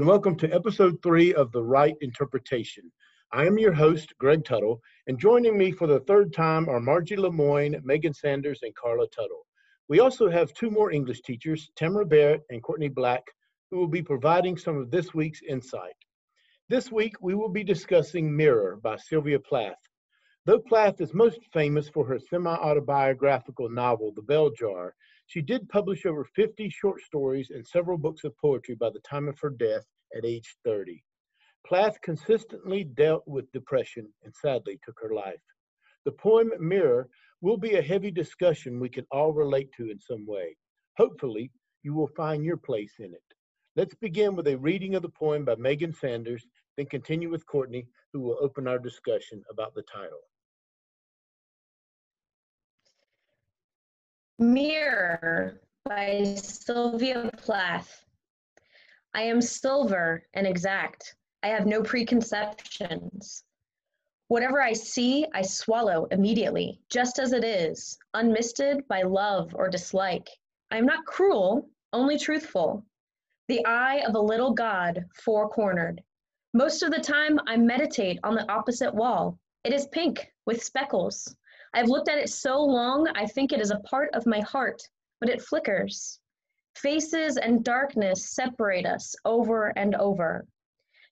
And welcome to episode three of The Right Interpretation. I am your host, Greg Tuttle, and joining me for the third time are Margie Lemoyne, Megan Sanders, and Carla Tuttle. We also have two more English teachers, Tamara Barrett and Courtney Black, who will be providing some of this week's insight. This week, we will be discussing Mirror by Sylvia Plath. Though Plath is most famous for her semi autobiographical novel, The Bell Jar, she did publish over 50 short stories and several books of poetry by the time of her death at age 30. Plath consistently dealt with depression and sadly took her life. The poem Mirror will be a heavy discussion we can all relate to in some way. Hopefully, you will find your place in it. Let's begin with a reading of the poem by Megan Sanders, then continue with Courtney, who will open our discussion about the title. Mirror by Sylvia Plath. I am silver and exact. I have no preconceptions. Whatever I see, I swallow immediately, just as it is, unmisted by love or dislike. I am not cruel, only truthful. The eye of a little god, four cornered. Most of the time, I meditate on the opposite wall. It is pink with speckles. I've looked at it so long, I think it is a part of my heart, but it flickers. Faces and darkness separate us over and over.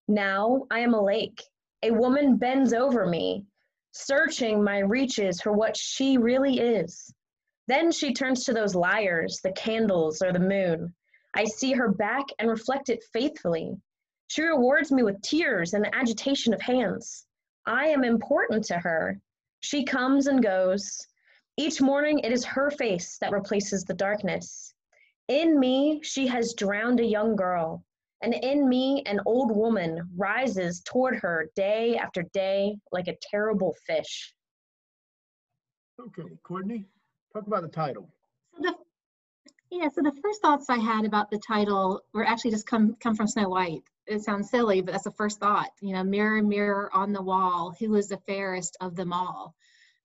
Now I am a lake. A woman bends over me, searching my reaches for what she really is. Then she turns to those liars, the candles or the moon. I see her back and reflect it faithfully. She rewards me with tears and the agitation of hands. I am important to her. She comes and goes. Each morning, it is her face that replaces the darkness. In me, she has drowned a young girl, and in me, an old woman rises toward her day after day like a terrible fish. Okay, Courtney, talk about the title. So the, yeah, so the first thoughts I had about the title were actually just come come from Snow White it sounds silly, but that's the first thought. You know, mirror, mirror on the wall, who is the fairest of them all?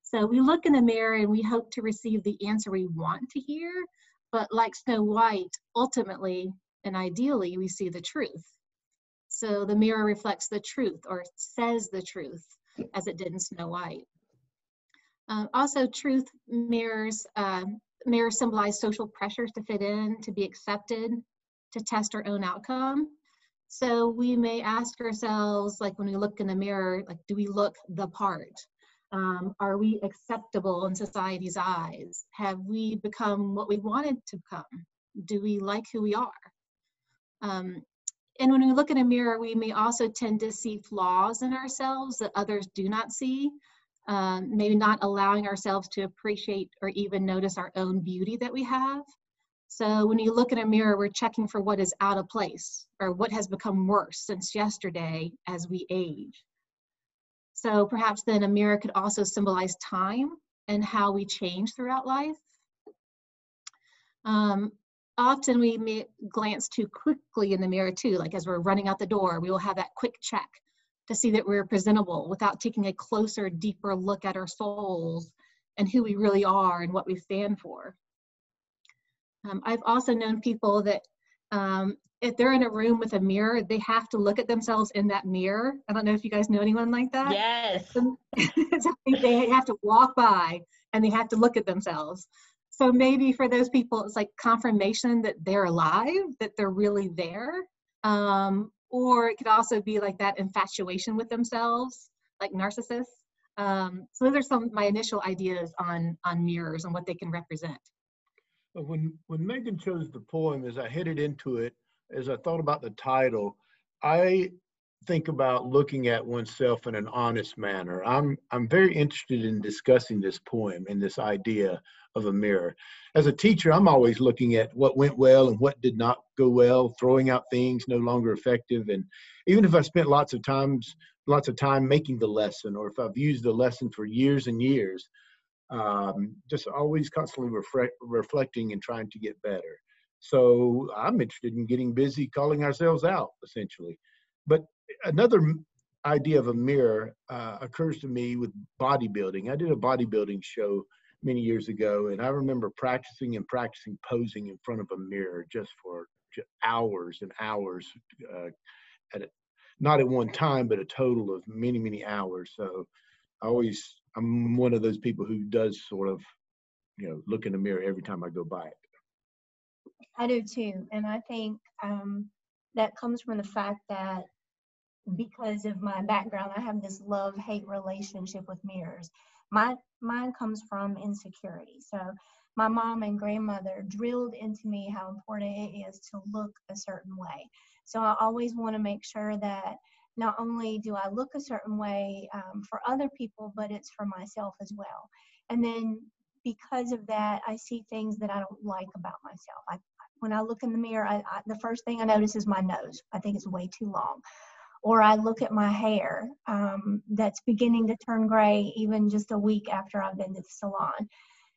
So we look in the mirror and we hope to receive the answer we want to hear. But like Snow White, ultimately and ideally, we see the truth. So the mirror reflects the truth or says the truth as it did in Snow White. Um, also, truth mirrors uh, mirrors symbolize social pressures to fit in, to be accepted, to test our own outcome. So we may ask ourselves, like when we look in the mirror, like, do we look the part? Um, are we acceptable in society's eyes? Have we become what we wanted to become? Do we like who we are? Um, and when we look in a mirror, we may also tend to see flaws in ourselves that others do not see. Um, maybe not allowing ourselves to appreciate or even notice our own beauty that we have. So when you look in a mirror, we're checking for what is out of place or what has become worse since yesterday as we age. So perhaps then a mirror could also symbolize time and how we change throughout life. Um, often we may glance too quickly in the mirror too, like as we're running out the door, we will have that quick check to see that we're presentable without taking a closer, deeper look at our souls and who we really are and what we stand for. Um, I've also known people that um, if they're in a room with a mirror, they have to look at themselves in that mirror. I don't know if you guys know anyone like that. Yes. they have to walk by and they have to look at themselves. So maybe for those people, it's like confirmation that they're alive, that they're really there. Um, or it could also be like that infatuation with themselves, like narcissists. Um, so those are some of my initial ideas on on mirrors and what they can represent. When when Megan chose the poem, as I headed into it, as I thought about the title, I think about looking at oneself in an honest manner. I'm I'm very interested in discussing this poem and this idea of a mirror. As a teacher, I'm always looking at what went well and what did not go well, throwing out things no longer effective. And even if I spent lots of times lots of time making the lesson, or if I've used the lesson for years and years, um, just always constantly refre- reflecting and trying to get better. So I'm interested in getting busy calling ourselves out, essentially. But another idea of a mirror uh, occurs to me with bodybuilding. I did a bodybuilding show many years ago, and I remember practicing and practicing posing in front of a mirror just for hours and hours uh, at a, not at one time, but a total of many, many hours. So I always, I'm one of those people who does sort of, you know, look in the mirror every time I go by it. I do too. And I think um, that comes from the fact that because of my background, I have this love hate relationship with mirrors. My mine comes from insecurity. So my mom and grandmother drilled into me how important it is to look a certain way. So I always want to make sure that not only do I look a certain way um, for other people, but it's for myself as well. And then because of that, I see things that I don't like about myself. I, when I look in the mirror, I, I, the first thing I notice is my nose. I think it's way too long. Or I look at my hair um, that's beginning to turn gray even just a week after I've been to the salon.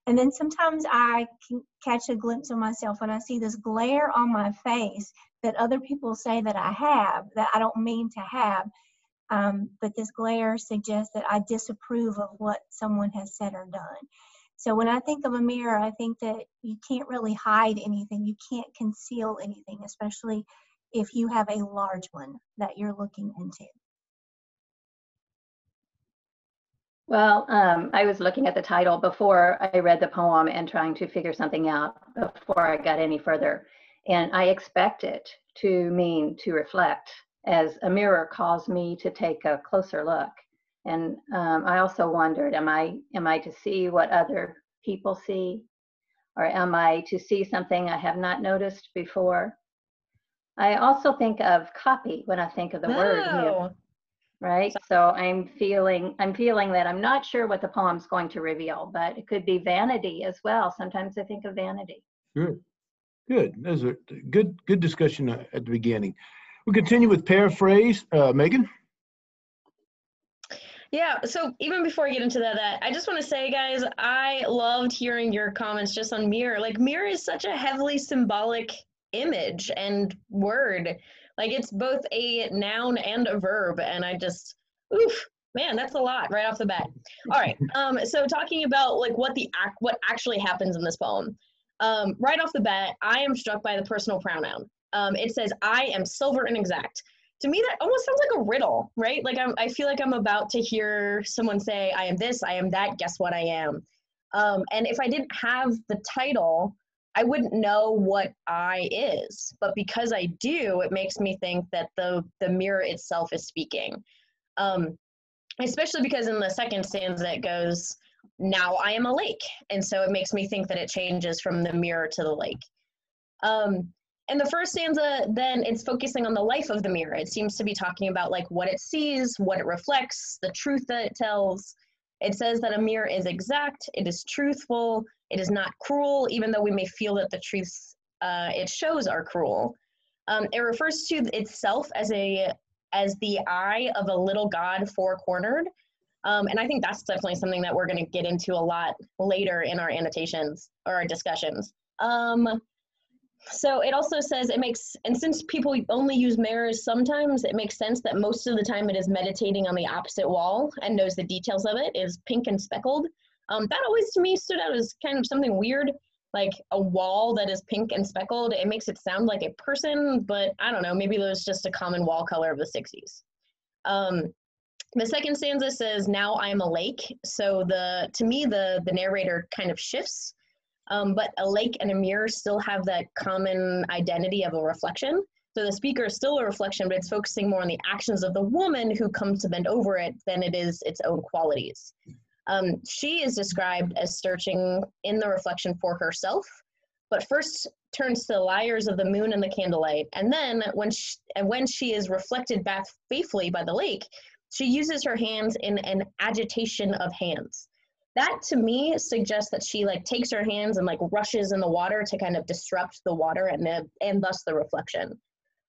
And then sometimes I can catch a glimpse of myself when I see this glare on my face that other people say that I have, that I don't mean to have. Um, but this glare suggests that I disapprove of what someone has said or done. So when I think of a mirror, I think that you can't really hide anything. You can't conceal anything, especially if you have a large one that you're looking into. Well, um, I was looking at the title before I read the poem and trying to figure something out before I got any further. And I expect it to mean to reflect, as a mirror calls me to take a closer look. And um, I also wondered, am I am I to see what other people see, or am I to see something I have not noticed before? I also think of copy when I think of the word mirror right? So i'm feeling i'm feeling that i'm not sure what the poem's going to reveal but it could be vanity as well. Sometimes i think of vanity. Good. Good there's a good good discussion at the beginning. We continue with paraphrase uh, megan? Yeah, so even before I get into that, that I just want to say, guys, I loved hearing your comments just on mirror. Like mirror is such a heavily symbolic image and word like it's both a noun and a verb, and I just, oof, man, that's a lot right off the bat. All right, um, so talking about like what the act, what actually happens in this poem. Um, right off the bat, I am struck by the personal pronoun. Um, it says, "I am silver and exact." To me, that almost sounds like a riddle, right? Like I'm, I feel like I'm about to hear someone say, "I am this, I am that." Guess what I am? Um, and if I didn't have the title, I wouldn't know what I is, but because I do, it makes me think that the the mirror itself is speaking. Um, especially because in the second stanza it goes, "Now I am a lake," and so it makes me think that it changes from the mirror to the lake. Um, and the first stanza, then it's focusing on the life of the mirror. It seems to be talking about like what it sees, what it reflects, the truth that it tells. It says that a mirror is exact, it is truthful, it is not cruel, even though we may feel that the truths uh, it shows are cruel. Um, it refers to itself as a as the eye of a little god four cornered, um, and I think that's definitely something that we're going to get into a lot later in our annotations or our discussions. Um, so it also says it makes, and since people only use mirrors sometimes, it makes sense that most of the time it is meditating on the opposite wall and knows the details of it, is pink and speckled. Um, that always to me stood out as kind of something weird, like a wall that is pink and speckled. It makes it sound like a person, but I don't know, maybe it was just a common wall color of the 60s. Um, the second stanza says, now I am a lake. So the to me, the, the narrator kind of shifts, um, but a lake and a mirror still have that common identity of a reflection. So the speaker is still a reflection, but it's focusing more on the actions of the woman who comes to bend over it than it is its own qualities. Um, she is described as searching in the reflection for herself, but first turns to the liars of the moon and the candlelight. And then when she, and when she is reflected back faithfully by the lake, she uses her hands in an agitation of hands. That to me suggests that she like takes her hands and like rushes in the water to kind of disrupt the water and the, and thus the reflection.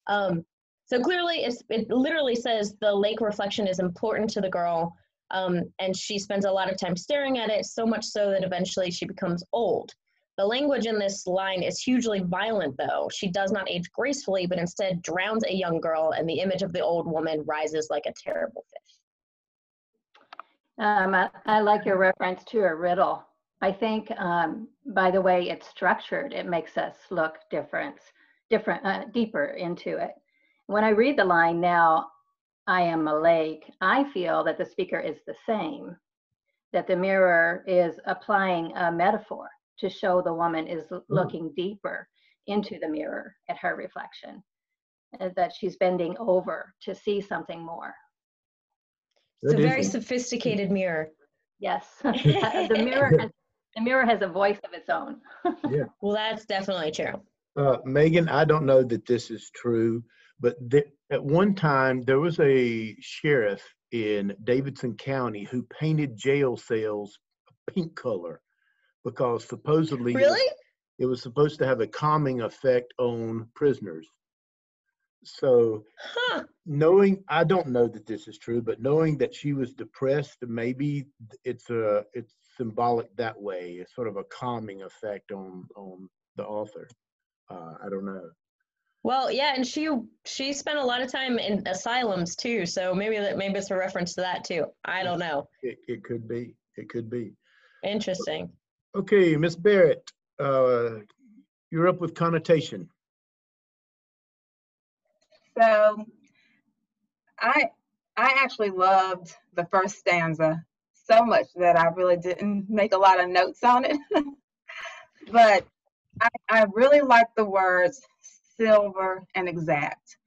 Um, so clearly, it literally says the lake reflection is important to the girl um, and she spends a lot of time staring at it, so much so that eventually she becomes old. The language in this line is hugely violent, though. She does not age gracefully, but instead drowns a young girl, and the image of the old woman rises like a terrible fish. Um, I, I, like your reference to a riddle. I think um, by the way it's structured, it makes us look different. different, uh, deeper into it. When I read the line now, I am a lake, I feel that the speaker is the same, that the mirror is applying a metaphor to show the woman is looking deeper into the mirror at her reflection, that she's bending over to see something more. It's a very sophisticated mirror. Yes, the mirror, has, the mirror has a voice of its own. yeah. Well, that's definitely true. Uh, Megan, I don't know that this is true, but th- at one time there was a sheriff in Davidson County who painted jail cells a pink color because supposedly it was- Really? it was supposed to have a calming effect on prisoners. So Huh. knowing, I don't know that this is true, but knowing that she was depressed, maybe it's a, it's symbolic that way. It's sort of a calming effect on, on the author. Uh, I don't know. Well, yeah, and she she spent a lot of time in asylums too, so maybe that maybe it's a reference to that too. I don't know. It, it could be, it could be. Interesting. Okay, Miss Barrett, uh, you're up with connotation. So I I actually loved the first stanza so much that I really didn't make a lot of notes on it. but I, I really like the words silver and exact.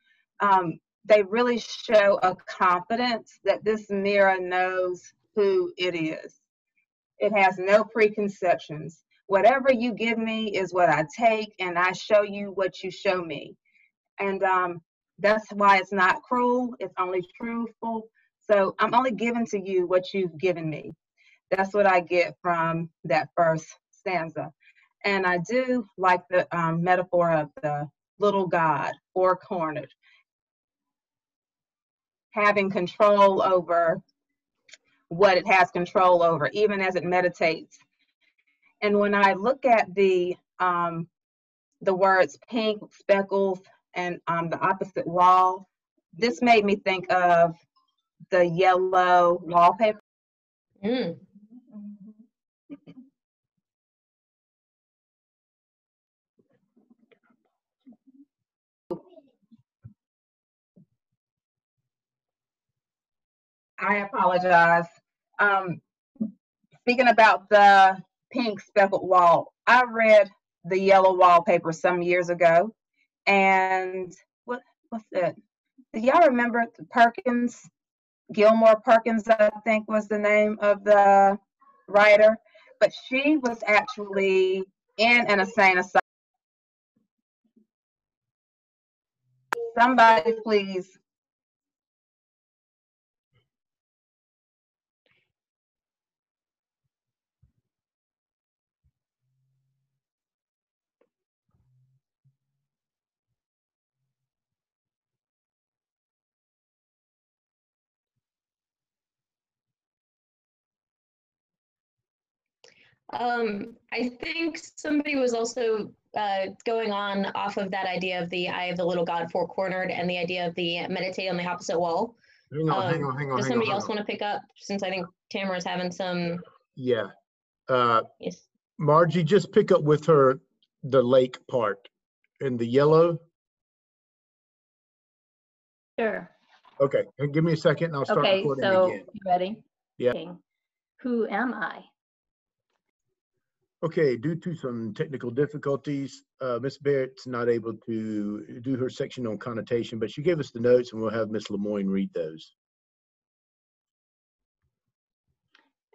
Um, they really show a confidence that this mirror knows who it is. It has no preconceptions. Whatever you give me is what I take, and I show you what you show me. And um, that's why it's not cruel, it's only truthful. So I'm only giving to you what you've given me. That's what I get from that first stanza. And I do like the um, metaphor of the little God, or cornered, having control over what it has control over, even as it meditates. And when I look at the um, the words pink, speckles, and um, the opposite wall, this made me think of the yellow wallpaper. Mm. I apologize. Um, speaking about the pink speckled wall, I read the yellow wallpaper some years ago, and what what's it? Do y'all remember Perkins? Gilmore Perkins, I think, was the name of the writer, but she was actually in an insane asylum. Somebody, please. Um, I think somebody was also uh, going on off of that idea of the eye of the little god four cornered and the idea of the meditate on the opposite wall. Hang on, hang Um, on, hang on. Does hang on, somebody hang else on. want to pick up since I think Tamara's having some? Yeah. Uh, Yes. Margie, just pick up with her the lake part in the yellow. Sure. Okay, and give me a second and I'll start Okay, recording so again. you ready? Yeah. Who am I? Okay, due to some technical difficulties, uh, Ms. Barrett's not able to do her section on connotation, but she gave us the notes and we'll have Ms. Lemoyne read those.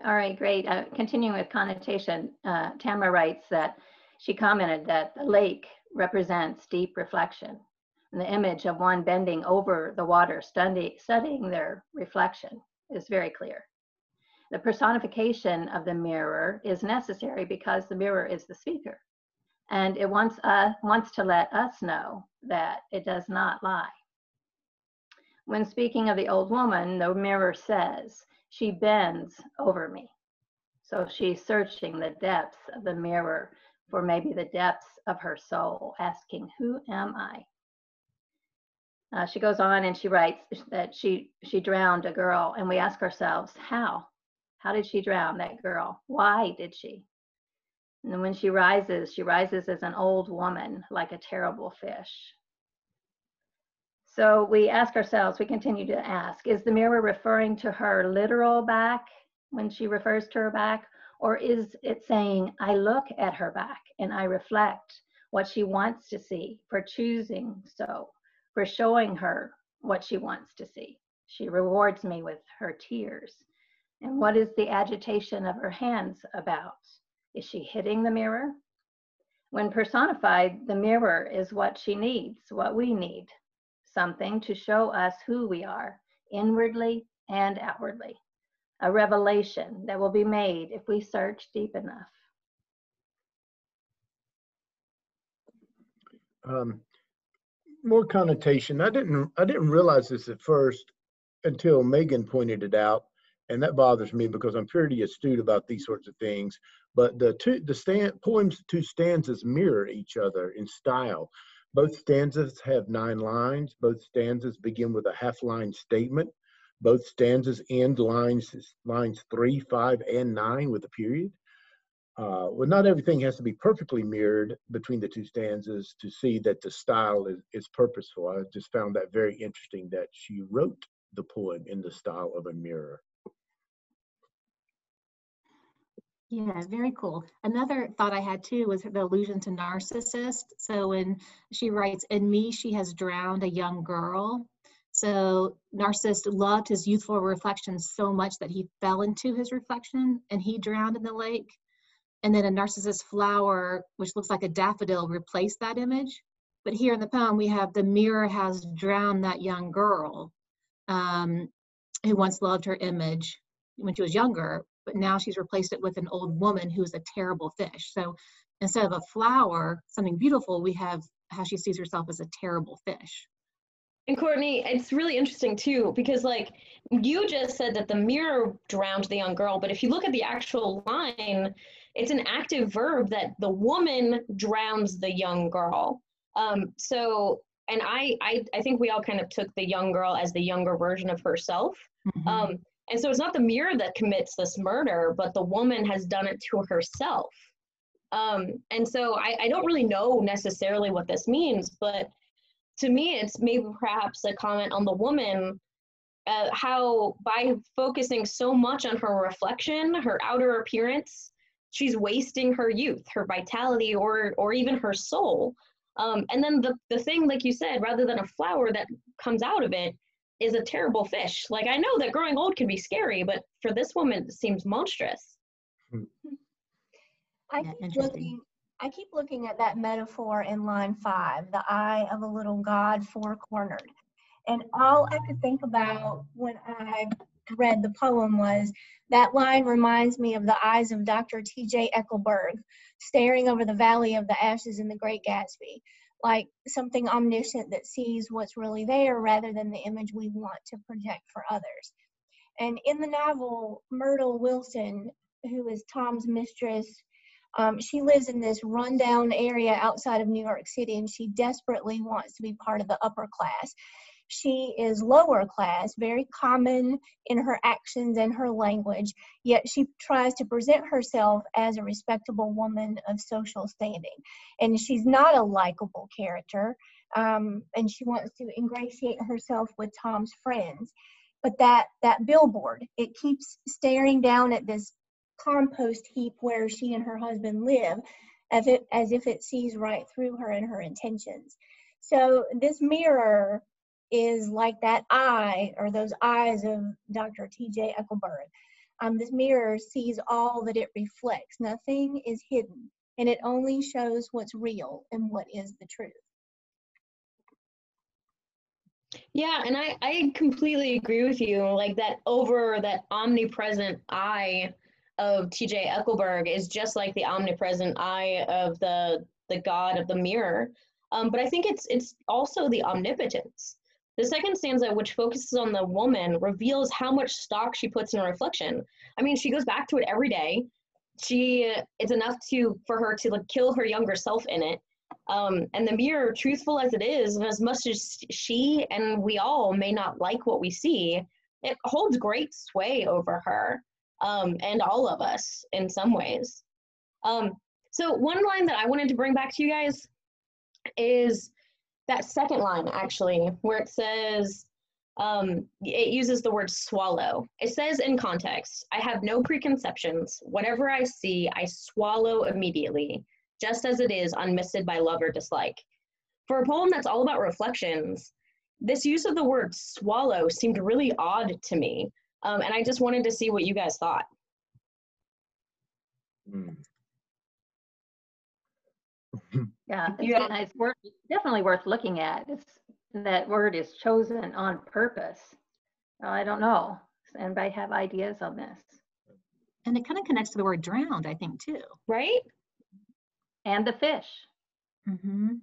All right, great. Uh, continuing with connotation, uh, Tamara writes that she commented that the lake represents deep reflection. And the image of one bending over the water, study, studying their reflection is very clear. The personification of the mirror is necessary because the mirror is the speaker. And it wants, uh, wants to let us know that it does not lie. When speaking of the old woman, the mirror says, she bends over me. So she's searching the depths of the mirror for maybe the depths of her soul, asking, Who am I? Uh, she goes on and she writes that she she drowned a girl, and we ask ourselves, how? How did she drown that girl? Why did she? And when she rises, she rises as an old woman, like a terrible fish. So we ask ourselves, we continue to ask, is the mirror referring to her literal back when she refers to her back? Or is it saying, I look at her back and I reflect what she wants to see for choosing so, for showing her what she wants to see? She rewards me with her tears. And what is the agitation of her hands about? Is she hitting the mirror? When personified, the mirror is what she needs, what we need something to show us who we are, inwardly and outwardly. A revelation that will be made if we search deep enough. Um, more connotation. I didn't I didn't realize this at first until Megan pointed it out and that bothers me because I'm pretty astute about these sorts of things. But the two the stand poems two stanzas mirror each other in style. Both stanzas have nine lines. Both stanzas begin with a half line statement. Both stanzas end lines lines three, five, and nine with a period. Uh, well, not everything has to be perfectly mirrored between the two stanzas to see that the style is, is purposeful. I just found that very interesting that she wrote the poem in the style of a mirror. Yeah, very cool. Another thought I had too was the allusion to Narcissus. So when she writes, In me, she has drowned a young girl. So Narcissus loved his youthful reflection so much that he fell into his reflection and he drowned in the lake. And then a narcissus flower, which looks like a daffodil, replaced that image. But here in the poem, we have the mirror has drowned that young girl um, who once loved her image when she was younger, but now she's replaced it with an old woman who's a terrible fish. So instead of a flower, something beautiful, we have how she sees herself as a terrible fish. And Courtney, it's really interesting too, because like you just said that the mirror drowned the young girl, but if you look at the actual line, it's an active verb that the woman drowns the young girl. Um, so, and I, I, I think we all kind of took the young girl as the younger version of herself. Mm-hmm. Um, and so it's not the mirror that commits this murder, but the woman has done it to herself. Um, and so I, I don't really know necessarily what this means, but to me, it's maybe perhaps a comment on the woman, uh, how by focusing so much on her reflection, her outer appearance, she's wasting her youth, her vitality, or or even her soul. Um, and then the the thing, like you said, rather than a flower that comes out of it, is a terrible fish. Like I know that growing old can be scary, but for this woman, it seems monstrous. I keep looking. I keep looking at that metaphor in line five, the eye of a little God four cornered. And all I could think about when I read the poem was that line reminds me of the eyes of Dr. T.J. Eckleburg staring over the valley of the ashes in The Great Gatsby like something omniscient that sees what's really there rather than the image we want to project for others. And in the novel, Myrtle Wilson, who is Tom's mistress, um, she lives in this rundown area outside of New York City and she desperately wants to be part of the upper class. She is lower class, very common in her actions and her language, yet she tries to present herself as a respectable woman of social standing. And she's not a likable character, um, and she wants to ingratiate herself with Tom's friends. But that, that billboard, it keeps staring down at this compost heap where she and her husband live as if, as if it sees right through her and her intentions. So this mirror is like that eye or those eyes of Dr. T.J. Eckleburg. Um, this mirror sees all that it reflects. Nothing is hidden, and it only shows what's real and what is the truth. Yeah, and I, I completely agree with you. Like that over that omnipresent eye of TJ Eckleburg is just like the omnipresent eye of the the God of the mirror. Um, but I think it's it's also the omnipotence. The second stanza, which focuses on the woman, reveals how much stock she puts in reflection. I mean, she goes back to it every day. She it's enough to for her to like kill her younger self in it. Um, and the mirror, truthful as it is, and as much as she and we all may not like what we see, it holds great sway over her um, and all of us in some ways. Um, So one line that I wanted to bring back to you guys is that second line actually, where it says, um, it uses the word swallow. It says in context, I have no preconceptions. Whatever I see, I swallow immediately, just as it is unmisted by love or dislike. For a poem that's all about reflections, this use of the word swallow seemed really odd to me. Um, and I just wanted to see what you guys thought. Mm. Yeah, it's, Yeah. and it's worth, definitely worth looking at. It's, that word is chosen on purpose. I don't know. Does anybody have ideas on this? And it kind of connects to the word drowned, I think, too. Right? And the fish. Mm-hmm.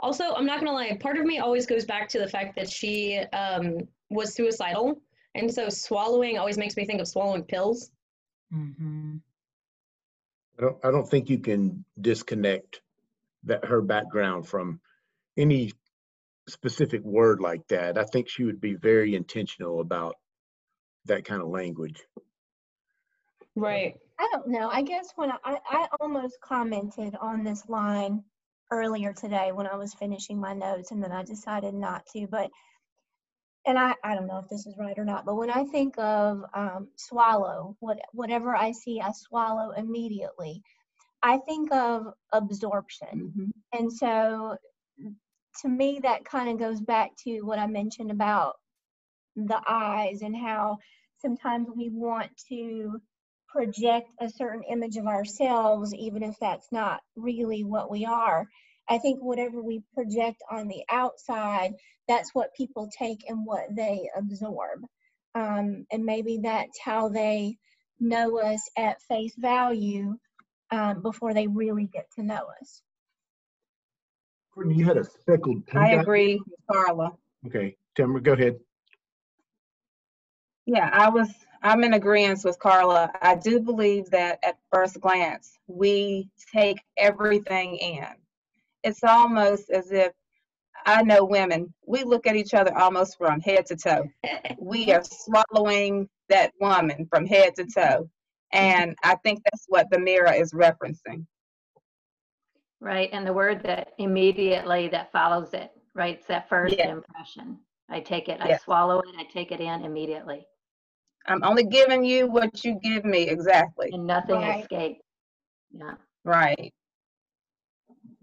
Also, I'm not gonna lie, part of me always goes back to the fact that she um, was suicidal. And so swallowing always makes me think of swallowing pills. Mm-hmm. I don't, I don't think you can disconnect that her background from any specific word like that. I think she would be very intentional about that kind of language. Right. I don't know. I guess when I, I, I almost commented on this line earlier today when I was finishing my notes and then I decided not to. But, and I, I don't know if this is right or not, but when I think of um, swallow, what, whatever I see, I swallow immediately. I think of absorption. And so to me, that kind of goes back to what I mentioned about the eyes and how sometimes we want to project a certain image of ourselves, even if that's not really what we are. I think whatever we project on the outside, that's what people take and what they absorb. Um, and maybe that's how they know us at face value um, before they really get to know us. Courtney, you had a speckled pink. I agree with Carla. Okay, Tamara, go ahead. Yeah, I was, I'm in agreement with Carla. I do believe that at first glance, we take everything in. It's almost as if, I know women, we look at each other almost from head to toe. We are swallowing that woman from head to toe. And I think that's what the mirror is referencing. Right, and the word that immediately that follows it, right? It's that first Yeah. impression. I take it, I swallow it, I take it in immediately, I'm only giving you what you give me exactly. and nothing Right. escapes. Yeah, Right.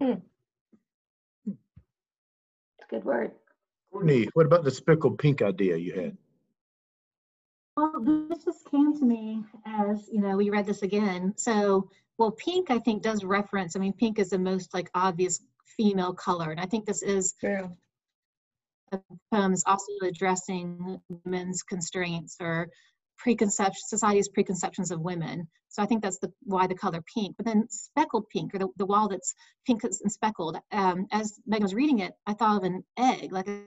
it's a good word. Courtney, what about the speckled pink idea you had? Well, this just came to me as, you know, we read this again. So, well, pink, I think, does reference, I mean, pink is the most like obvious female color. And I think this is True. poems also addressing women's constraints or preconception society's preconceptions of women so i think that's the why the color pink but then speckled pink or the, the wall that's pink and speckled um, as megan was reading it i thought of an egg like a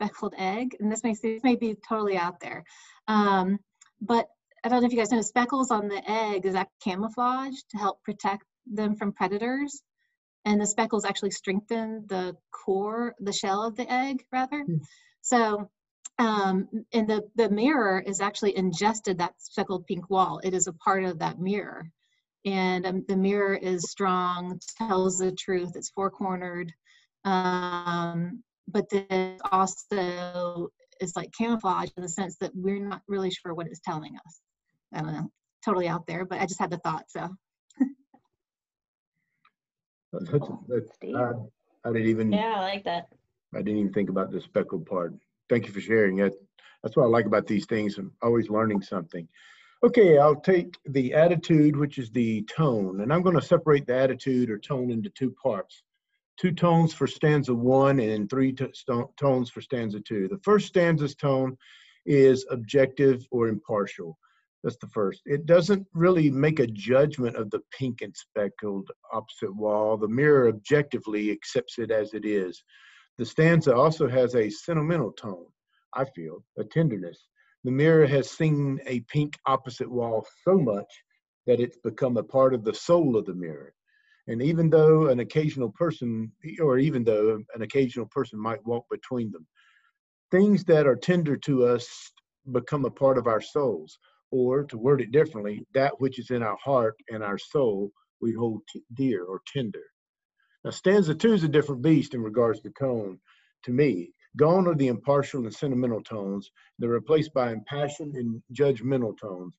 speckled egg and this may, this may be totally out there um, but i don't know if you guys know speckles on the egg is that camouflage to help protect them from predators and the speckles actually strengthen the core, the shell of the egg, rather. Hmm. So, um, and the the mirror is actually ingested that speckled pink wall. It is a part of that mirror, and um, the mirror is strong, tells the truth. It's four cornered, um, but then also it's like camouflage in the sense that we're not really sure what it's telling us. I don't know, totally out there, but I just had the thought. So. That's- that's- that's- Steve? I I didn't even, Yeah, I like that. I didn't even think about the speckled part. Thank you for sharing it. That's what I like about these things. I'm always learning something. Okay, I'll take the attitude, which is the tone, and I'm going to separate the attitude or tone into two parts. Two tones for stanza one and three tones for stanza two. The first stanza's tone is objective or impartial. That's the first. It doesn't really make a judgment of the pink and speckled opposite wall. The mirror objectively accepts it as it is. The stanza also has a sentimental tone, I feel, a tenderness. The mirror has seen a pink opposite wall so much that it's become a part of the soul of the mirror. And even though an occasional person, or even though an occasional person might walk between them, things that are tender to us become a part of our souls. Or to word it differently, that which is in our heart and our soul we hold dear or tender. Now, stanza two is a different beast in regards to tone to me. Gone are the impartial and sentimental tones. They're replaced by impassioned and judgmental tones.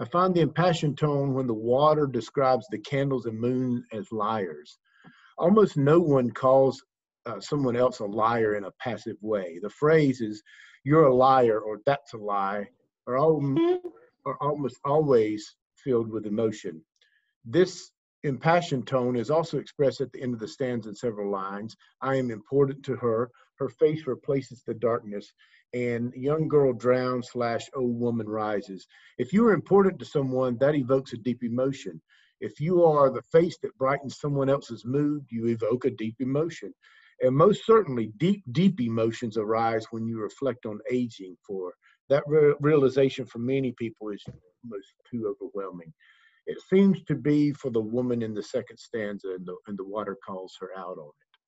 I find the impassioned tone when the water describes the candles and moon as liars. Almost no one calls uh, someone else a liar in a passive way. The phrase is, you're a liar or that's a lie, are, all, are almost always filled with emotion. This impassioned tone is also expressed at the end of the stanza in several lines. I am important to her. Her face replaces the darkness, and young girl drowns slash old woman rises. If you are important to someone, that evokes a deep emotion. If you are the face that brightens someone else's mood, you evoke a deep emotion. And most certainly, deep, deep emotions arise when you reflect on aging. For that re- realization for many people is almost too overwhelming. It seems to be for the woman in the second stanza, and the, and the water calls her out on it.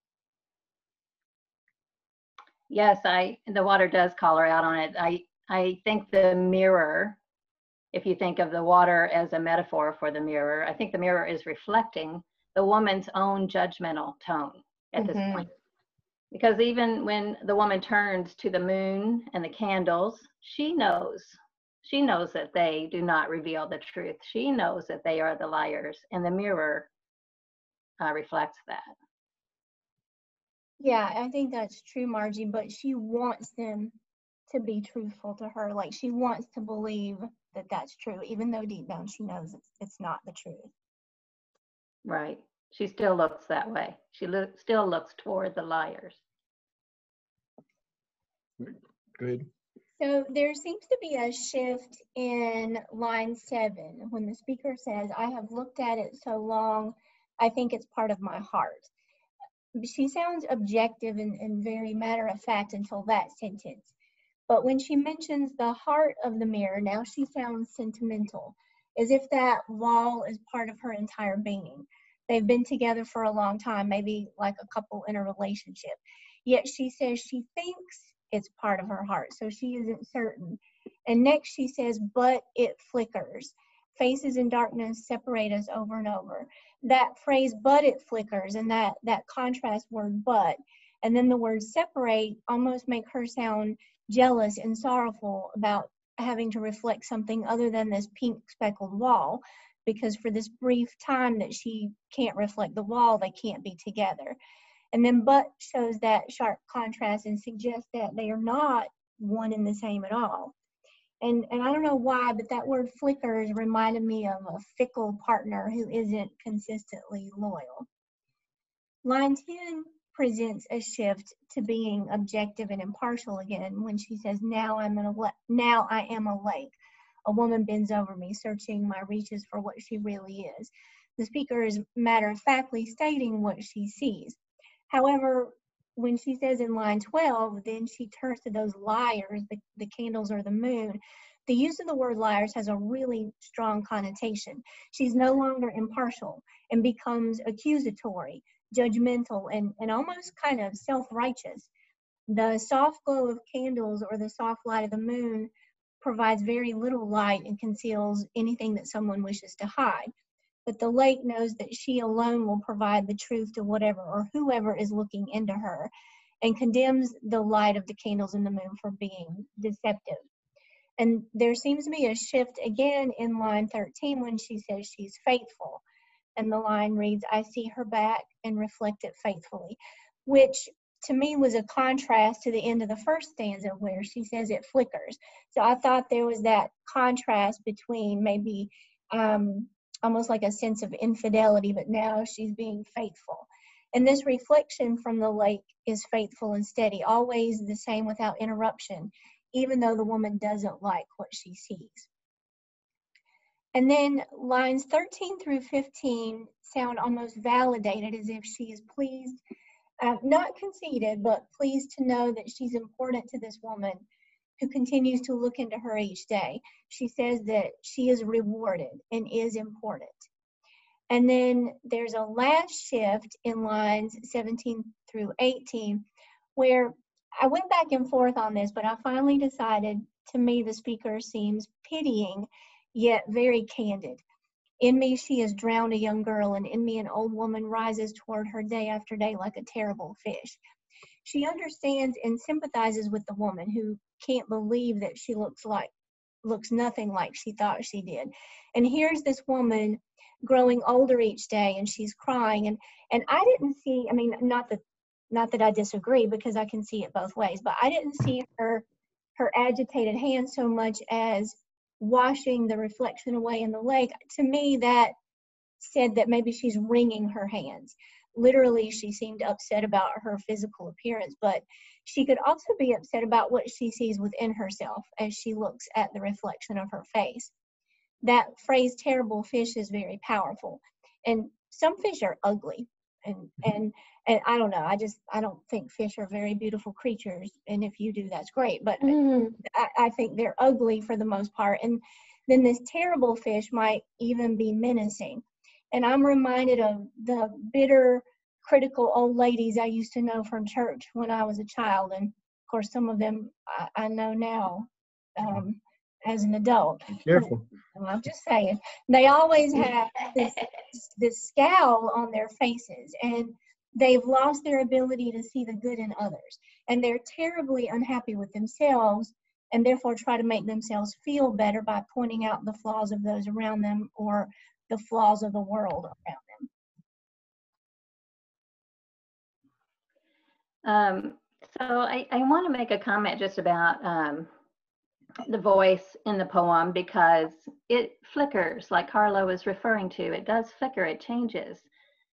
Yes, I the water does call her out on it. I I think the mirror, if you think of the water as a metaphor for the mirror, I think the mirror is reflecting the woman's own judgmental tone at Mhm. this point. Because even when the woman turns to the moon and the candles, she knows. She knows that they do not reveal the truth. She knows that they are the liars, and the mirror uh, reflects that. Yeah, I think that's true, Margie, but she wants them to be truthful to her. Like she wants to believe that that's true, even though deep down she knows it's, it's not the truth. Right. She still looks that way. She lo- still looks toward the liars. Good. So there seems to be a shift in line seven when the speaker says, I have looked at it so long, I think it's part of my heart. She sounds objective and, and very matter of fact until that sentence. But when she mentions the heart of the mirror, now she sounds sentimental, as if that wall is part of her entire being. They've been together for a long time, maybe like a couple in a relationship. Yet she says she thinks it's part of her heart, so she isn't certain. And next she says, but it flickers. Faces in darkness separate us over and over. That phrase, but it flickers, and that, that contrast word, but, and then the word separate almost make her sound jealous and sorrowful about having to reflect something other than this pink speckled wall because for this brief time that she can't reflect the wall, they can't be together. And then but shows that sharp contrast and suggests that they are not one and the same at all. And, and I don't know why, but that word flickers reminded me of a fickle partner who isn't consistently loyal. Line 10 presents a shift to being objective and impartial again when she says, now I'm an now I am a lake. A woman bends over me, searching my reaches for what she really is. The speaker is matter of factly stating what she sees. However, when she says in line 12, then she turns to those liars, the, the candles or the moon. The use of the word liars has a really strong connotation. She's no longer impartial and becomes accusatory, judgmental, and, and almost kind of self righteous. The soft glow of candles or the soft light of the moon provides very little light and conceals anything that someone wishes to hide but the lake knows that she alone will provide the truth to whatever or whoever is looking into her and condemns the light of the candles in the moon for being deceptive. And there seems to be a shift again in line 13 when she says she's faithful. And the line reads, I see her back and reflect it faithfully, which to me was a contrast to the end of the first stanza where she says it flickers. So I thought there was that contrast between maybe um, almost like a sense of infidelity, but now she's being faithful. And this reflection from the lake is faithful and steady, always the same without interruption, even though the woman doesn't like what she sees. And then lines 13 through 15 sound almost validated as if she is pleased, uh, not conceited, but pleased to know that she's important to this woman who continues to look into her each day. She says that she is rewarded and is important. And then there's a last shift in lines 17 through 18 where I went back and forth on this, but I finally decided to me the speaker seems pitying yet very candid. In me, she has drowned a young girl, and in me, an old woman rises toward her day after day like a terrible fish. She understands and sympathizes with the woman who can't believe that she looks like looks nothing like she thought she did. And here's this woman growing older each day and she's crying and and I didn't see I mean not that not that I disagree because I can see it both ways, but I didn't see her her agitated hand so much as washing the reflection away in the lake. To me that said that maybe she's wringing her hands. Literally she seemed upset about her physical appearance, but she could also be upset about what she sees within herself as she looks at the reflection of her face. That phrase terrible fish is very powerful. And some fish are ugly. And mm-hmm. and and I don't know. I just I don't think fish are very beautiful creatures. And if you do, that's great. But mm. I, I think they're ugly for the most part. And then this terrible fish might even be menacing. And I'm reminded of the bitter critical old ladies I used to know from church when I was a child. And of course, some of them I, I know now um, as an adult. Careful. I'm just saying. They always have this, this scowl on their faces and they've lost their ability to see the good in others. And they're terribly unhappy with themselves and therefore try to make themselves feel better by pointing out the flaws of those around them or the flaws of the world around them. Um, so I, I want to make a comment just about um, the voice in the poem because it flickers, like Carla was referring to. It does flicker. It changes.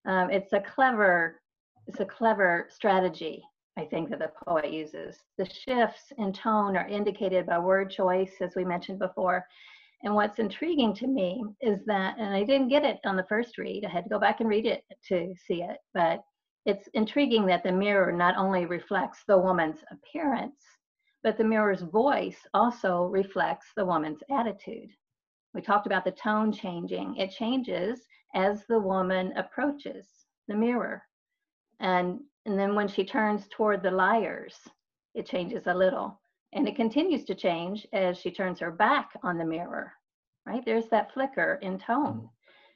Um, it's a clever, it's a clever strategy. I think that the poet uses. The shifts in tone are indicated by word choice, as we mentioned before. And what's intriguing to me is that, and I didn't get it on the first read, I had to go back and read it to see it, but it's intriguing that the mirror not only reflects the woman's appearance, but the mirror's voice also reflects the woman's attitude. We talked about the tone changing. It changes as the woman approaches the mirror. And, and then when she turns toward the liars, it changes a little. And it continues to change as she turns her back on the mirror, right? There's that flicker in tone. Mm-hmm.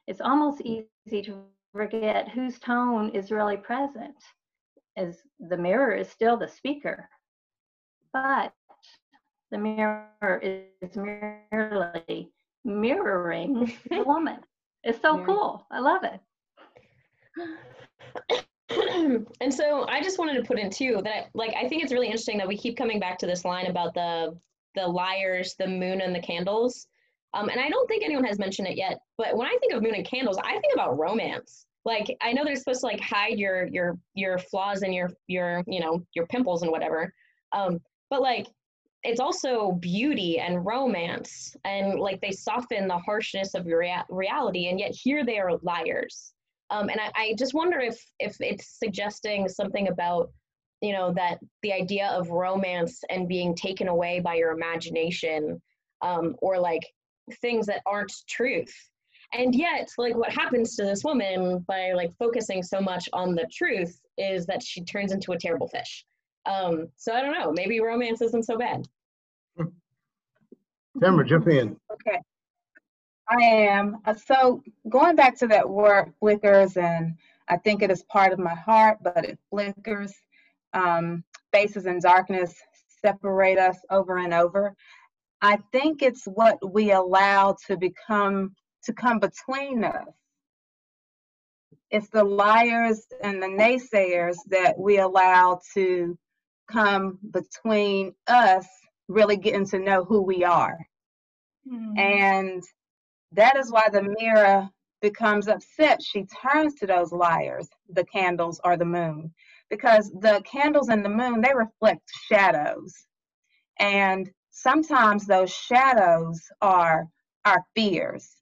It's almost easy to forget whose tone is really present as the mirror is still the speaker. But the mirror is merely mirroring the woman. It's so cool. I love it and so i just wanted to put in too that like i think it's really interesting that we keep coming back to this line about the the liars the moon and the candles. Um, and I don't think anyone has mentioned it yet, but when I think of moon and candles, I think about romance. Like I know they're supposed to like hide your your your flaws and your your you know your pimples and whatever, um, but like it's also beauty and romance and like they soften the harshness of your rea- reality and yet here they are liars um, and I, I just wonder if if it's suggesting something about you know that the idea of romance and being taken away by your imagination um, or like things that aren't truth and yet like what happens to this woman by like focusing so much on the truth is that she turns into a terrible fish um so i don't know maybe romance isn't so bad Tamara, jump in. Okay. I am. Uh, so going back to that word flickers, and I think it is part of my heart, but it flickers. Um, faces in darkness separate us over and over. I think it's what we allow to become to come between us. It's the liars and the naysayers that we allow to come between us really getting to know who we are. Mm-hmm. And that is why the mirror becomes upset. She turns to those liars, the candles or the moon, because the candles and the moon, they reflect shadows. And sometimes those shadows are our fears.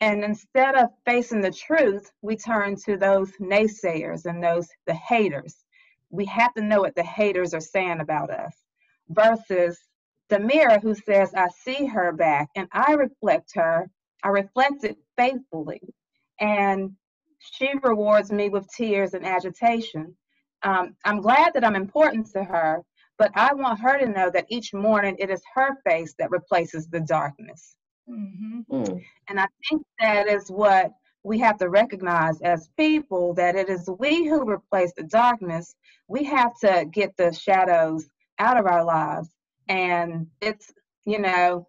And instead of facing the truth, we turn to those naysayers and those the haters. We have to know what the haters are saying about us versus the mirror who says, I see her back and I reflect her. I reflect it faithfully. And she rewards me with tears and agitation. Um, I'm glad that I'm important to her, but I want her to know that each morning it is her face that replaces the darkness. Mhm. Mm. And I think that is what we have to recognize as people that it is we who replace the darkness. We have to get the shadows out of our lives. And it's, you know,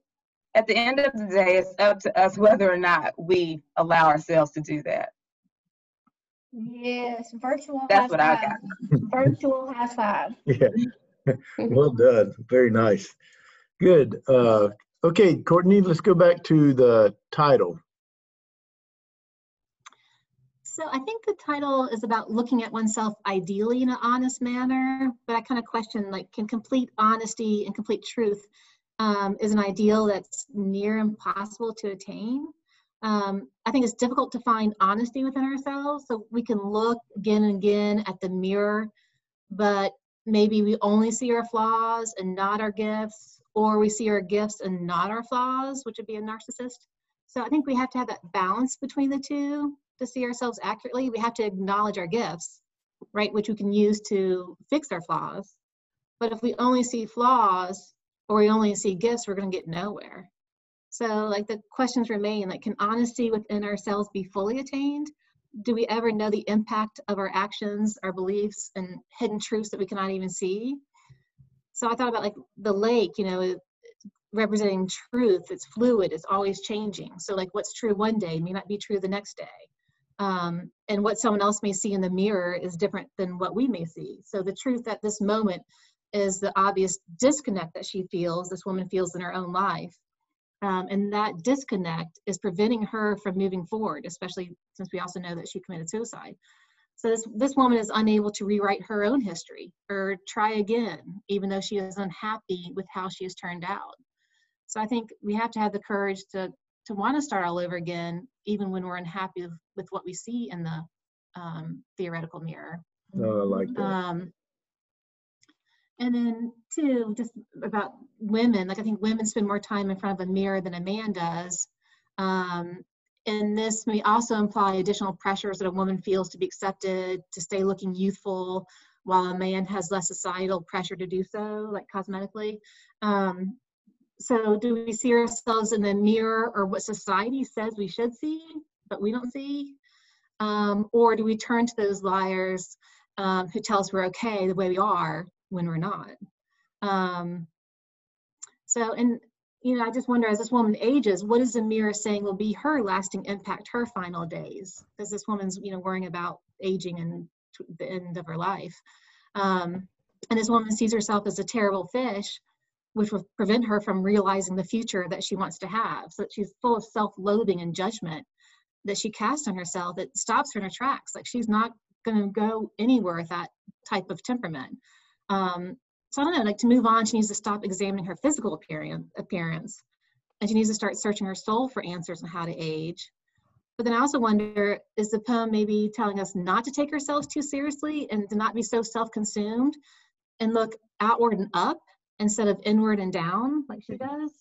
at the end of the day, it's up to us whether or not we allow ourselves to do that. Yes, virtual high That's what I five. got. Virtual high five. Yeah. well done. Very nice. Good. Uh, okay, Courtney, let's go back to the title. So I think the title is about looking at oneself ideally in an honest manner, but I kind of question like, can complete honesty and complete truth um, is an ideal that's near impossible to attain? Um, I think it's difficult to find honesty within ourselves. So we can look again and again at the mirror, but maybe we only see our flaws and not our gifts, or we see our gifts and not our flaws, which would be a narcissist. So I think we have to have that balance between the two to see ourselves accurately. We have to acknowledge our gifts, right, which we can use to fix our flaws. But if we only see flaws or we only see gifts, we're going to get nowhere. So, like, the questions remain like, can honesty within ourselves be fully attained? Do we ever know the impact of our actions, our beliefs, and hidden truths that we cannot even see? So, I thought about like the lake, you know, representing truth. It's fluid, it's always changing. So, like, what's true one day may not be true the next day. Um, and what someone else may see in the mirror is different than what we may see. So, the truth at this moment is the obvious disconnect that she feels, this woman feels in her own life. Um, and that disconnect is preventing her from moving forward, especially since we also know that she committed suicide. So this, this woman is unable to rewrite her own history or try again, even though she is unhappy with how she has turned out. So I think we have to have the courage to to want to start all over again, even when we're unhappy with, what we see in the um, theoretical mirror. Oh, I like that. Um, and then two, just about women, like I think women spend more time in front of a mirror than a man does. Um, and this may also imply additional pressures that a woman feels to be accepted, to stay looking youthful, while a man has less societal pressure to do so, like cosmetically. Um, so do we see ourselves in the mirror or what society says we should see, but we don't see? Um, or do we turn to those liars um, who tell us we're okay the way we are when we're not? Um, so, and you know, I just wonder as this woman ages, what is the mirror saying will be her lasting impact, her final days? Because this woman's, you know, worrying about aging and the end of her life. Um, and this woman sees herself as a terrible fish, which will prevent her from realizing the future that she wants to have. So that she's full of self-loathing and judgment that she casts on herself that stops her in her tracks. Like she's not going to go anywhere with that type of temperament. Um, so I don't know, like to move on, she needs to stop examining her physical appearance, appearance and she needs to start searching her soul for answers on how to age. But then I also wonder, is the poem maybe telling us not to take ourselves too seriously and to not be so self-consumed and look outward and up instead of inward and down like she does?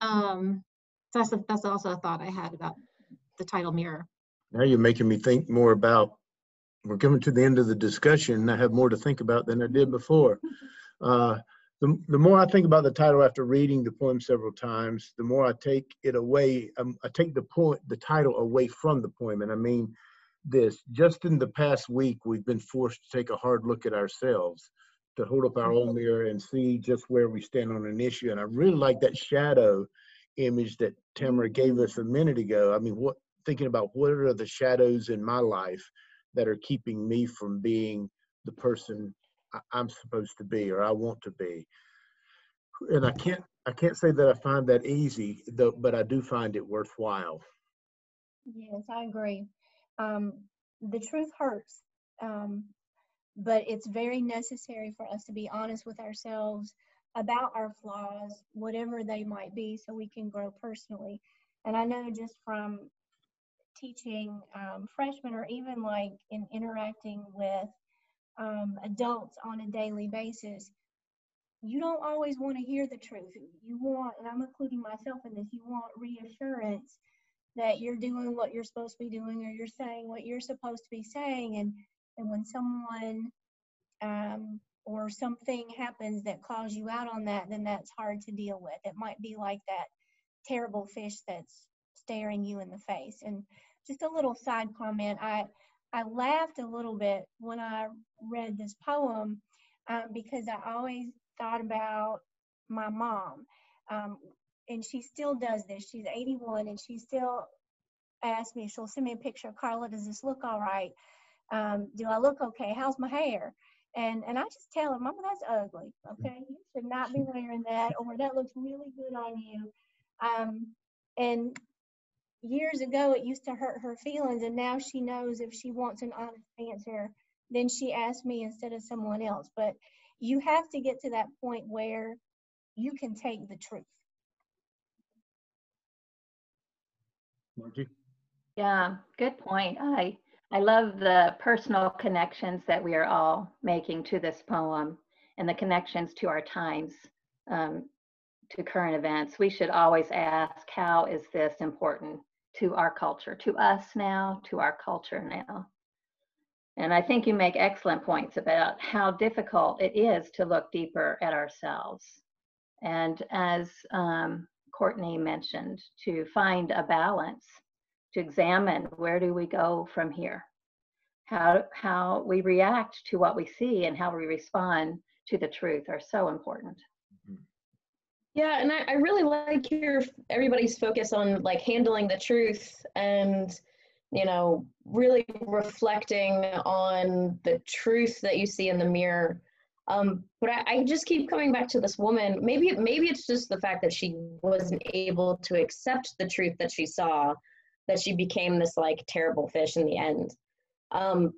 Um, so that's, a, that's also a thought I had about the title mirror. Now you're making me think more about, we're coming to the end of the discussion, and I have more to think about than I did before. Uh, the, the more I think about the title after reading the poem several times, the more I take it away, um, I take the point, the title away from the poem. And I mean this, just in the past week, we've been forced to take a hard look at ourselves, to hold up our own mirror and see just where we stand on an issue. And I really like that shadow image that Tamara gave us a minute ago. I mean, what thinking about what are the shadows in my life that are keeping me from being the person I'm supposed to be or I want to be. And I can't I can't say that I find that easy, though, but I do find it worthwhile. Yes, I agree. Um, the truth hurts, um, but it's very necessary for us to be honest with ourselves about our flaws, whatever they might be, so we can grow personally. And I know just from teaching um, freshmen or even like in interacting with um, adults on a daily basis, you don't always want to hear the truth. You want, and I'm including myself in this, you want reassurance that you're doing what you're supposed to be doing or you're saying what you're supposed to be saying. And, and when someone um, or something happens that calls you out on that, then that's hard to deal with. It might be like that terrible fish that's staring you in the face. And just a little side comment, I I laughed a little bit when I read this poem um, because I always thought about my mom. Um, and she still does this. She's 81 and she still asks me, she'll send me a picture, Carla, does this look all right? Um, do I look okay? How's my hair? And and I just tell her, Mama, that's ugly. Okay, you should not be wearing that, or that looks really good on you. Um, and years ago, it used to hurt her feelings, and now she knows if she wants an honest answer, then she asks me instead of someone else. But you have to get to that point where you can take the truth. Margie? Yeah, good point. I I love the personal connections that we are all making to this poem and the connections to our times, um, to current events. We should always ask, how is this important to our culture, to us now, to our culture now? And I think you make excellent points about how difficult it is to look deeper at ourselves. And as um, Courtney mentioned, to find a balance to examine where do we go from here? How how we react to what we see and how we respond to the truth are so important. Yeah and I, I really like your everybody's focus on like handling the truth and you know really reflecting on the truth that you see in the mirror. Um, but I, I, just keep coming back to this woman. Maybe maybe it's just the fact that she wasn't able to accept the truth that she saw that she became this like terrible fish in the end. Um,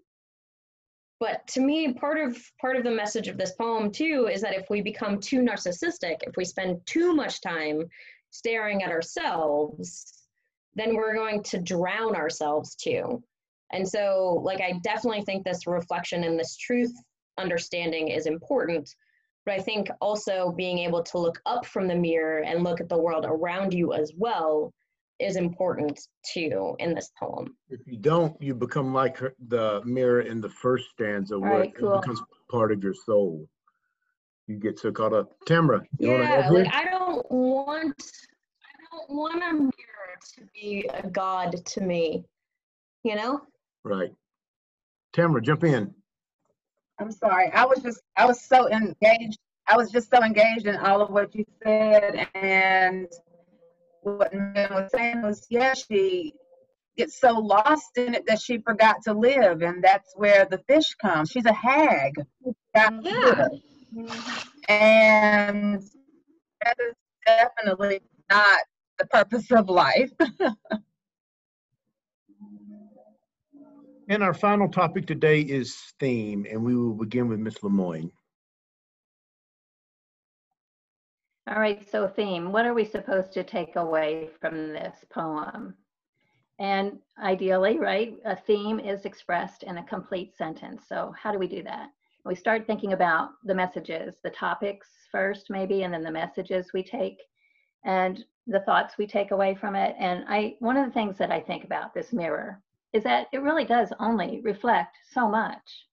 but to me, part of part of the message of this poem too is that if we become too narcissistic, if we spend too much time staring at ourselves, then we're going to drown ourselves too. And so, like, I definitely think this reflection and this truth understanding is important. But I think also being able to look up from the mirror and look at the world around you as well is important too in this poem. If you don't, you become like her, the mirror in the first stanza where right, it becomes part of your soul. You get so caught up. Tamara, you yeah, like I don't want, I don't want a mirror to be a god to me. You know? Right. Tamara, jump in. I'm sorry. I was just, I was so engaged. I was just so engaged in all of what you said, and what man was saying was, yeah, she gets so lost in it that she forgot to live, and that's where the fish comes. She's a hag. Yeah. And that is definitely not the purpose of life. and our final topic today is theme, and we will begin with Miss Lemoyne. All right, so theme, what are we supposed to take away from this poem? And ideally, right, a theme is expressed in a complete sentence. So how do we do that? We start thinking about the messages, the topics first maybe, and then the messages we take and the thoughts we take away from it. And I one of the things that I think about this mirror is that it really does only reflect so much.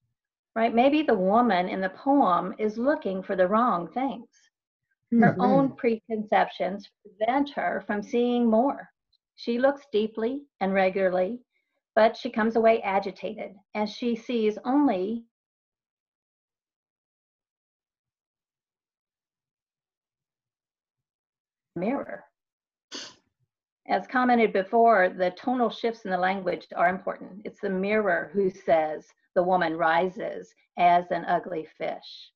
Right? Maybe the woman in the poem is looking for the wrong things her mm-hmm. own preconceptions prevent her from seeing more. She looks deeply and regularly, but she comes away agitated as she sees only mirror. As commented before, the tonal shifts in the language are important. It's the mirror who says the woman rises as an ugly fish.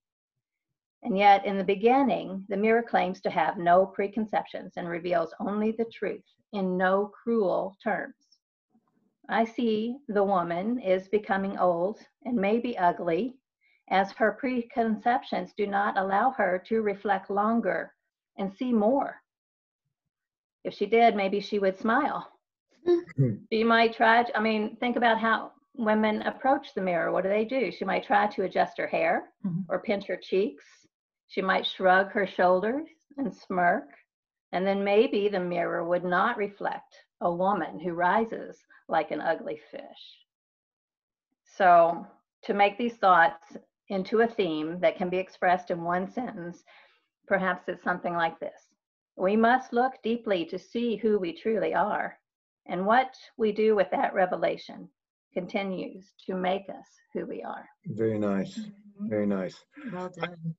And yet, in the beginning, the mirror claims to have no preconceptions and reveals only the truth in no cruel terms. I see the woman is becoming old and maybe ugly, as her preconceptions do not allow her to reflect longer and see more. If she did, maybe she would smile. Hmm. she might try, to, I mean, think about how women approach the mirror. What do they do? She might try to adjust her hair mm-hmm. or pinch her cheeks she might shrug her shoulders and smirk, and then maybe the mirror would not reflect a woman who rises like an ugly fish. So, to make these thoughts into a theme that can be expressed in one sentence, perhaps it's something like this We must look deeply to see who we truly are. And what we do with that revelation continues to make us who we are. Very nice. Mm-hmm. Very nice. Well done.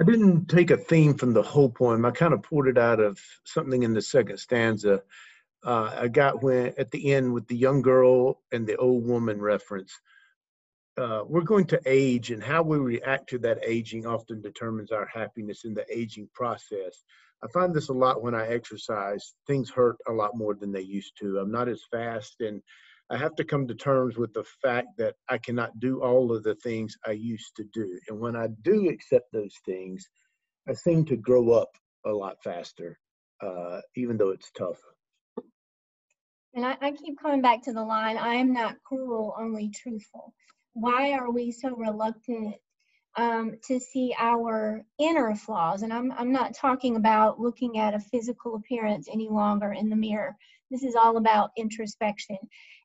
I didn't take a theme from the whole poem. I kind of pulled it out of something in the second stanza. Uh, I got when at the end with the young girl and the old woman reference. Uh, we're going to age, and how we react to that aging often determines our happiness in the aging process. I find this a lot when I exercise. Things hurt a lot more than they used to. I'm not as fast, and I have to come to terms with the fact that I cannot do all of the things I used to do. And when I do accept those things, I seem to grow up a lot faster, uh, even though it's tough. And I, I keep coming back to the line, I am not cruel, only truthful. Why are we so reluctant um, to see our inner flaws? And I'm, I'm not talking about looking at a physical appearance any longer in the mirror. This is all about introspection.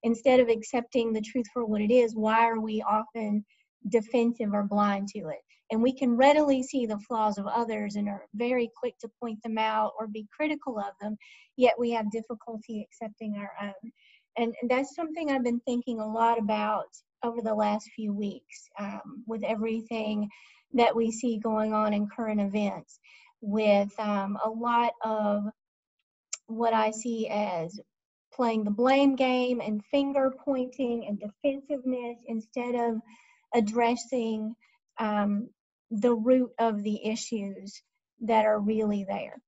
Instead of accepting the truth for what it is, why are we often defensive or blind to it? And we can readily see the flaws of others and are very quick to point them out or be critical of them, yet we have difficulty accepting our own. And, and that's something I've been thinking a lot about over the last few weeks um, with everything that we see going on in current events, with um, a lot of what I see as playing the blame game and finger pointing and defensiveness instead of addressing um, the root of the issues that are really there.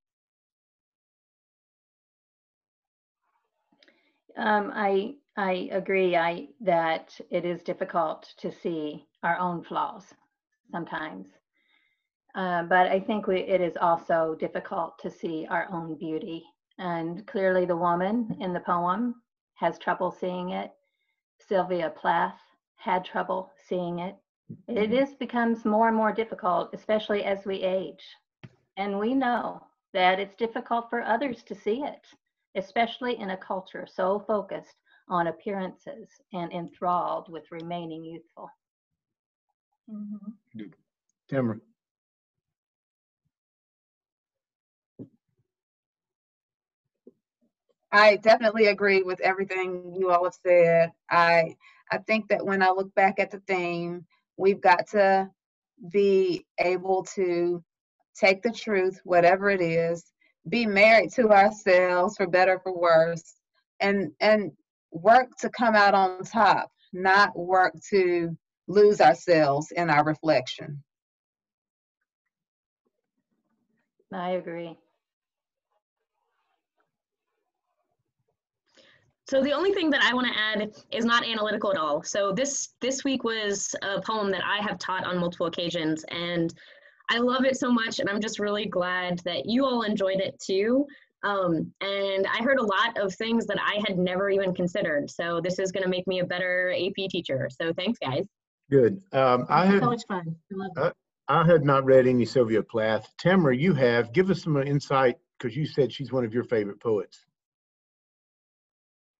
Um, I I agree. I that it is difficult to see our own flaws sometimes, uh, but I think we, it is also difficult to see our own beauty and clearly, the woman in the poem has trouble seeing it. Sylvia Plath had trouble seeing it. It is becomes more and more difficult, especially as we age. And we know that it's difficult for others to see it, especially in a culture so focused on appearances and enthralled with remaining youthful. Mm-hmm. Tamara. I definitely agree with everything you all have said. I I think that when I look back at the theme, we've got to be able to take the truth, whatever it is, be married to ourselves for better for worse, and and work to come out on top, not work to lose ourselves in our reflection. I agree. So the only thing that I want to add is not analytical at all. So this this week was a poem that I have taught on multiple occasions and I love it so much and I'm just really glad that you all enjoyed it too. Um, and I heard a lot of things that I had never even considered. So this is going to make me a better AP teacher. So thanks guys. Good. Um, I had so much fun. I love it. I, I had not read any Sylvia Plath. Tamara, you have. Give us some insight because you said she's one of your favorite poets.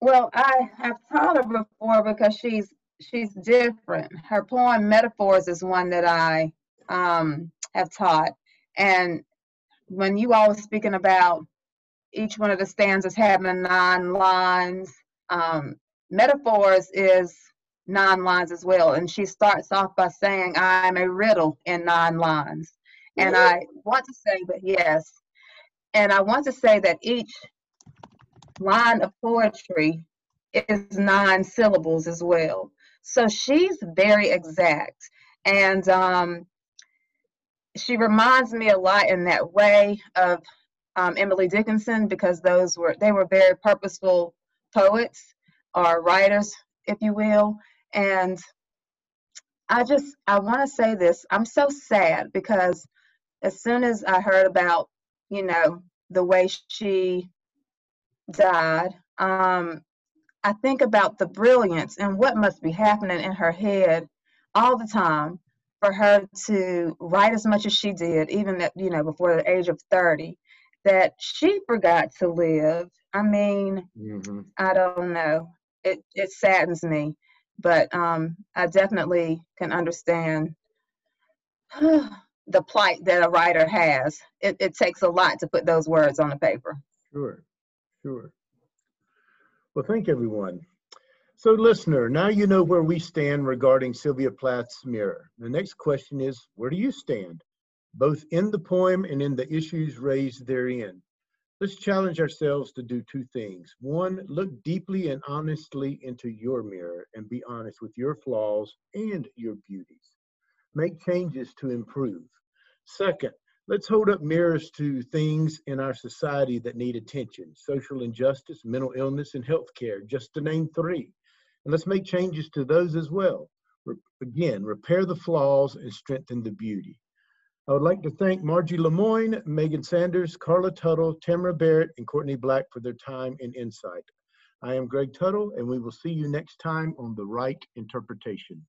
Well, I have taught her before because she's she's different. Her poem Metaphors is one that I um, have taught. And when you all were speaking about each one of the stanzas having nine lines, um, Metaphors is nine lines as well. And she starts off by saying, I'm a riddle in nine lines. And I want to say that, yes. And I want to say that each line of poetry is nine syllables as well. So she's very exact. And um, she reminds me a lot in that way of um, Emily Dickinson because those were they were very purposeful poets or writers, if you will. And I just I want to say this. I'm so sad because as soon as I heard about, you know, the way she died, um, I think about the brilliance and what must be happening in her head all the time for her to write as much as she did, even at, you know, before the age of 30, that she forgot to live. I mean, mm-hmm. I don't know. It, it saddens me, but um, I definitely can understand the plight that a writer has. It, it takes a lot to put those words on the paper. Sure, sure. Well, thank everyone. So listener, now you know where we stand regarding Sylvia Plath's mirror. The next question is, where do you stand? Both in the poem and in the issues raised therein. Let's challenge ourselves to do two things. One, look deeply and honestly into your mirror and be honest with your flaws and your beauties. Make changes to improve. Second, let's hold up mirrors to things in our society that need attention social injustice, mental illness, and healthcare, just to name three. And let's make changes to those as well. Re- again, repair the flaws and strengthen the beauty. I would like to thank Margie Lemoyne, Megan Sanders, Carla Tuttle, Tamara Barrett, and Courtney Black for their time and insight. I am Greg Tuttle, and we will see you next time on The Right Interpretation.